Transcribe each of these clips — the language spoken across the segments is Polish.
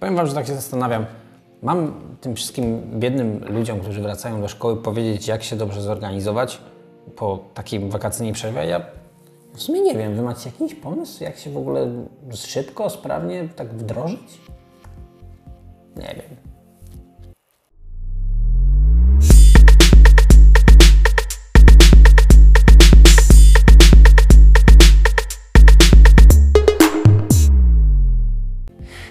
Powiem Wam, że tak się zastanawiam. Mam tym wszystkim biednym ludziom, którzy wracają do szkoły, powiedzieć, jak się dobrze zorganizować po takiej wakacyjnej przerwie. Ja w sumie nie wiem, Wy macie jakiś pomysł, jak się w ogóle szybko, sprawnie tak wdrożyć? Nie wiem.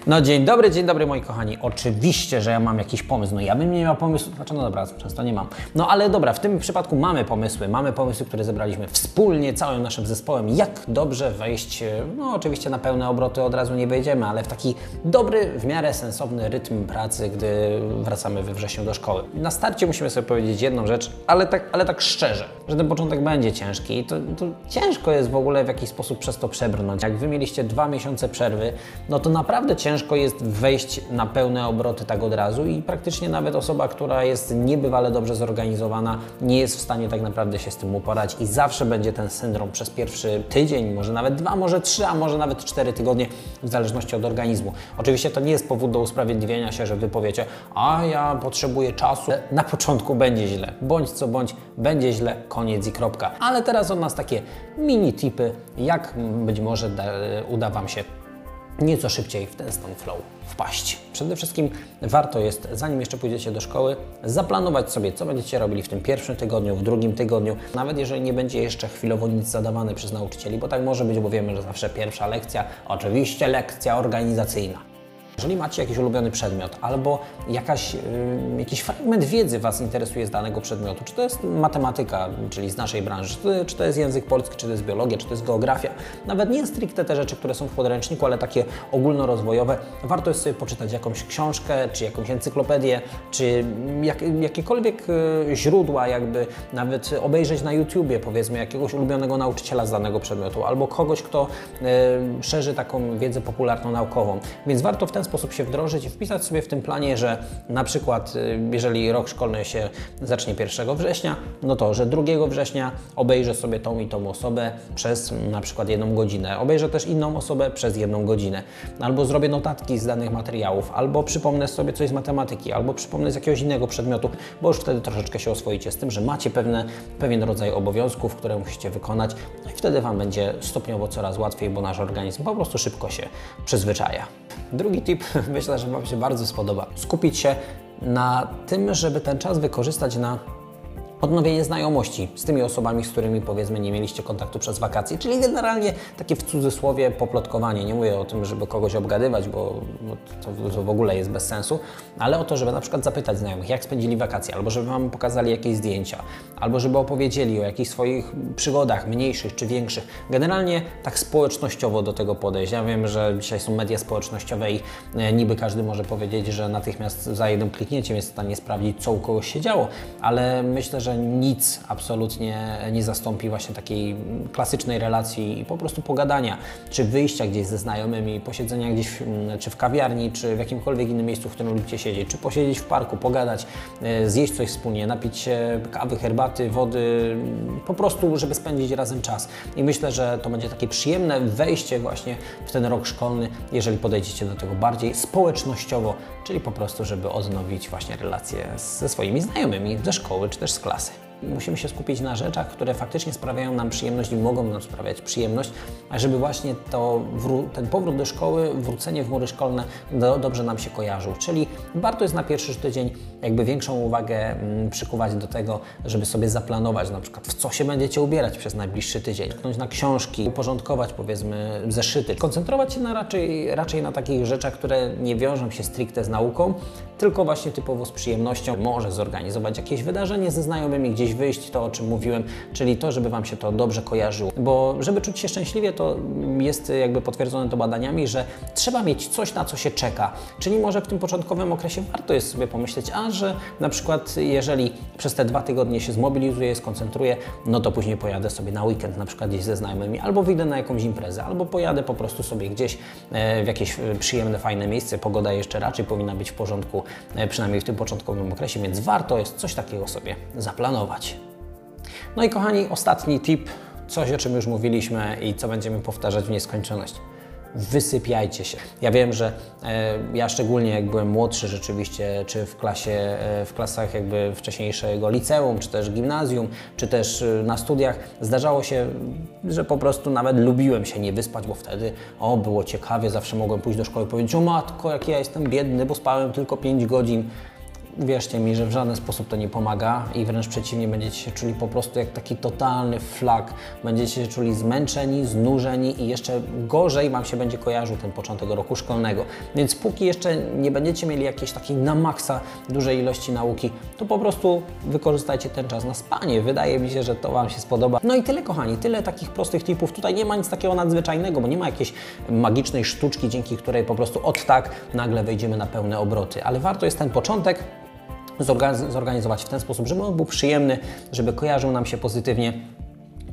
No dzień dobry, dzień dobry moi kochani. Oczywiście, że ja mam jakiś pomysł. No ja bym nie miał pomysłu, znaczy no dobra, często nie mam. No ale dobra, w tym przypadku mamy pomysły. Mamy pomysły, które zebraliśmy wspólnie, całym naszym zespołem. Jak dobrze wejść, no oczywiście na pełne obroty od razu nie wejdziemy, ale w taki dobry, w miarę sensowny rytm pracy, gdy wracamy we wrześniu do szkoły. Na starcie musimy sobie powiedzieć jedną rzecz, ale tak, ale tak szczerze, że ten początek będzie ciężki i to, to ciężko jest w ogóle w jakiś sposób przez to przebrnąć. Jak Wy mieliście dwa miesiące przerwy, no to naprawdę ciężko ciężko jest wejść na pełne obroty tak od razu i praktycznie nawet osoba, która jest niebywale dobrze zorganizowana, nie jest w stanie tak naprawdę się z tym uporać i zawsze będzie ten syndrom przez pierwszy tydzień, może nawet dwa, może trzy, a może nawet cztery tygodnie, w zależności od organizmu. Oczywiście to nie jest powód do usprawiedliwienia się, że Wy powiecie, a ja potrzebuję czasu. Na początku będzie źle, bądź co bądź, będzie źle, koniec i kropka. Ale teraz od nas takie mini tipy, jak być może uda Wam się nieco szybciej w ten stan flow wpaść. Przede wszystkim warto jest, zanim jeszcze pójdziecie do szkoły, zaplanować sobie, co będziecie robili w tym pierwszym tygodniu, w drugim tygodniu, nawet jeżeli nie będzie jeszcze chwilowo nic zadawane przez nauczycieli, bo tak może być, bo wiemy, że zawsze pierwsza lekcja, oczywiście lekcja organizacyjna. Jeżeli macie jakiś ulubiony przedmiot albo jakaś, y, jakiś fragment wiedzy Was interesuje z danego przedmiotu, czy to jest matematyka, czyli z naszej branży, czy to, czy to jest język polski, czy to jest biologia, czy to jest geografia, nawet nie stricte te rzeczy, które są w podręczniku, ale takie ogólnorozwojowe, warto jest sobie poczytać jakąś książkę, czy jakąś encyklopedię, czy jak, jakiekolwiek y, źródła, jakby nawet obejrzeć na YouTubie, powiedzmy, jakiegoś ulubionego nauczyciela z danego przedmiotu, albo kogoś, kto y, szerzy taką wiedzę popularną naukową. Więc warto w ten sposób się wdrożyć i wpisać sobie w tym planie, że na przykład y, jeżeli rok szkolny się zacznie 1 września, no to, że 2 września obejrzę sobie tą i tą osobę przez na przykład jedną godzinę. Obejrzę też inną osobę przez jedną godzinę. Albo zrobię notatki z danych materiałów, albo przypomnę sobie coś z matematyki, albo przypomnę z jakiegoś innego przedmiotu, bo już wtedy troszeczkę się oswoicie z tym, że macie pewne, pewien rodzaj obowiązków, które musicie wykonać no i wtedy Wam będzie stopniowo coraz łatwiej, bo nasz organizm po prostu szybko się przyzwyczaja. Drugi tip myślę, że Wam się bardzo spodoba. Skupić się na tym, żeby ten czas wykorzystać na odnowienie znajomości z tymi osobami, z którymi powiedzmy nie mieliście kontaktu przez wakacje, czyli generalnie takie w cudzysłowie poplotkowanie. Nie mówię o tym, żeby kogoś obgadywać, bo to, to, w ogóle jest bez sensu, ale o to, żeby na przykład zapytać znajomych, jak spędzili wakacje, albo żeby Wam pokazali jakieś zdjęcia, albo żeby opowiedzieli o jakichś swoich przygodach, mniejszych czy większych. Generalnie tak społecznościowo do tego podejść. Ja wiem, że dzisiaj są media społecznościowe i e, niby każdy może powiedzieć, że natychmiast za jednym kliknięciem jest w stanie sprawdzić, co u kogoś się działo, ale myślę, że że nic absolutnie nie zastąpi właśnie takiej klasycznej relacji i po prostu pogadania, czy wyjścia gdzieś ze znajomymi, posiedzenia gdzieś mm, czy w kawiarni, czy w jakimkolwiek innym miejscu, w którym lubicie siedzieć, czy posiedzieć w parku, pogadać, e, zjeść coś wspólnie, napić się kawy, herbaty, wody, po prostu, żeby spędzić razem czas. I myślę, że to będzie takie przyjemne wejście właśnie w ten rok szkolny, jeżeli podejdziecie do tego bardziej społecznościowo, czyli po prostu, żeby odnowić właśnie relacje ze swoimi znajomymi ze szkoły, czy też z klasy. hace. Musimy się skupić na rzeczach, które faktycznie sprawiają nam przyjemność i mogą nam sprawiać przyjemność, żeby właśnie to, ten powrót do szkoły, wrócenie w mury szkolne do, dobrze nam się kojarzył. Czyli warto jest na pierwszy tydzień jakby większą uwagę mm, przykuwać do tego, żeby sobie zaplanować na przykład w co się będziecie ubierać przez najbliższy tydzień, tknąć na książki, uporządkować powiedzmy zeszyty, koncentrować się na raczej, raczej na takich rzeczach, które nie wiążą się stricte z nauką, tylko właśnie typowo z przyjemnością. Może zorganizować jakieś wydarzenie ze znajomymi, gdzieś wyjść, to o czym mówiłem, czyli to, żeby Wam się to dobrze kojarzyło. Bo żeby czuć się szczęśliwie, to jest jakby potwierdzone to badaniami, że trzeba mieć coś, na co się czeka. Czyli może w tym początkowym okresie warto jest sobie pomyśleć, a że na przykład jeżeli przez te dwa tygodnie się zmobilizuję, skoncentruję, no to później pojadę sobie na weekend na przykład gdzieś ze znajomymi, albo wyjdę na jakąś imprezę, albo pojadę po prostu sobie gdzieś e, w jakieś e, przyjemne, fajne miejsce. Pogoda jeszcze raczej powinna być w porządku, e, przynajmniej w tym początkowym okresie, więc warto jest coś takiego sobie zaplanować. No i kochani, ostatni tip, coś o czym już mówiliśmy i co będziemy powtarzać w nieskończoność. wysypiajcie się. Ja wiem, że e, ja szczególnie jak byłem młodszy rzeczywiście, czy w klasie, e, w klasach jakby wcześniejszego liceum, czy też gimnazjum, czy też e, na studiach, zdarzało się, że po prostu nawet lubiłem się nie wyspać, bo wtedy o, było ciekawie, zawsze mogłem pójść do szkoły i powiedzieć, o matko, jak ja jestem biedny, bo spałem tylko 5 godzin. Uwierzcie mi, że w żaden sposób to nie pomaga i wręcz przeciwnie, będziecie się czuli po prostu jak taki totalny flak. Będziecie się czuli zmęczeni, znużeni i jeszcze gorzej Wam się będzie kojarzył ten początek roku szkolnego. Więc póki jeszcze nie będziecie mieli jakiejś takiej na maksa dużej ilości nauki, to po prostu wykorzystajcie ten czas na spanie. Wydaje mi się, że to Wam się spodoba. No i tyle kochani, tyle takich prostych tipów. Tutaj nie ma nic takiego nadzwyczajnego, bo nie ma jakiejś magicznej sztuczki, dzięki której po prostu od tak nagle wejdziemy na pełne obroty. Ale warto jest ten początek zorganizować w ten sposób, żeby on był przyjemny, żeby kojarzył nam się pozytywnie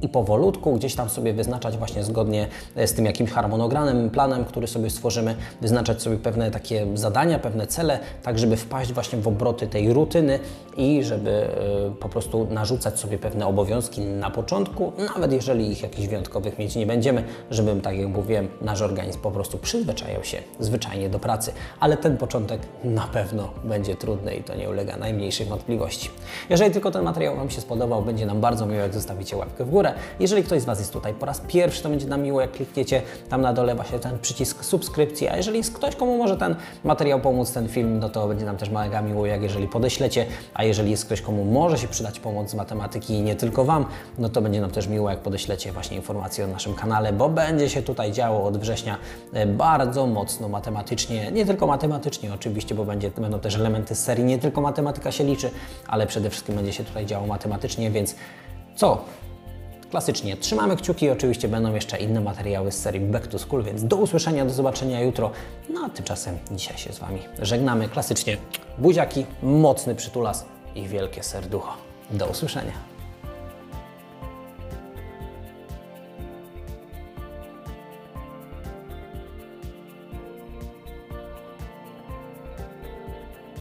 i powolutku gdzieś tam sobie wyznaczać właśnie zgodnie z tym jakimś harmonogramem, planem, który sobie stworzymy, wyznaczać sobie pewne takie zadania, pewne cele, tak żeby wpaść właśnie w obroty tej rutyny i żeby y, po prostu narzucać sobie pewne obowiązki na początku, nawet jeżeli ich jakichś wyjątkowych mieć nie będziemy, żeby, tak jak mówiłem, nasz organizm po prostu przyzwyczajał się zwyczajnie do pracy. Ale ten początek na pewno będzie trudny i to nie ulega najmniejszej wątpliwości. Jeżeli tylko ten materiał Wam się spodobał, będzie nam bardzo miło, jak zostawicie łapkę w górę. Jeżeli ktoś z Was jest tutaj po raz pierwszy, to będzie nam miło, jak klikniecie tam na dole właśnie ten przycisk subskrypcji, a jeżeli jest ktoś, komu może ten materiał pomóc, ten film, no to będzie nam też mega miło, jak jeżeli podeślecie, a jeżeli jest ktoś, komu może się przydać pomoc z matematyki i nie tylko Wam, no to będzie nam też miło, jak podeślecie właśnie informacje o naszym kanale, bo będzie się tutaj działo od września e, bardzo mocno matematycznie, nie tylko matematycznie oczywiście, bo będzie, będą też elementy z serii, nie tylko matematyka się liczy, ale przede wszystkim będzie się tutaj działo matematycznie, więc co? Klasycznie trzymamy kciuki, oczywiście będą jeszcze inne materiały z serii Back to School, więc do usłyszenia, do zobaczenia jutro. No a tymczasem dzisiaj się z Wami żegnamy. Klasycznie buziaki, mocny przytulas i wielkie serducho. Do usłyszenia.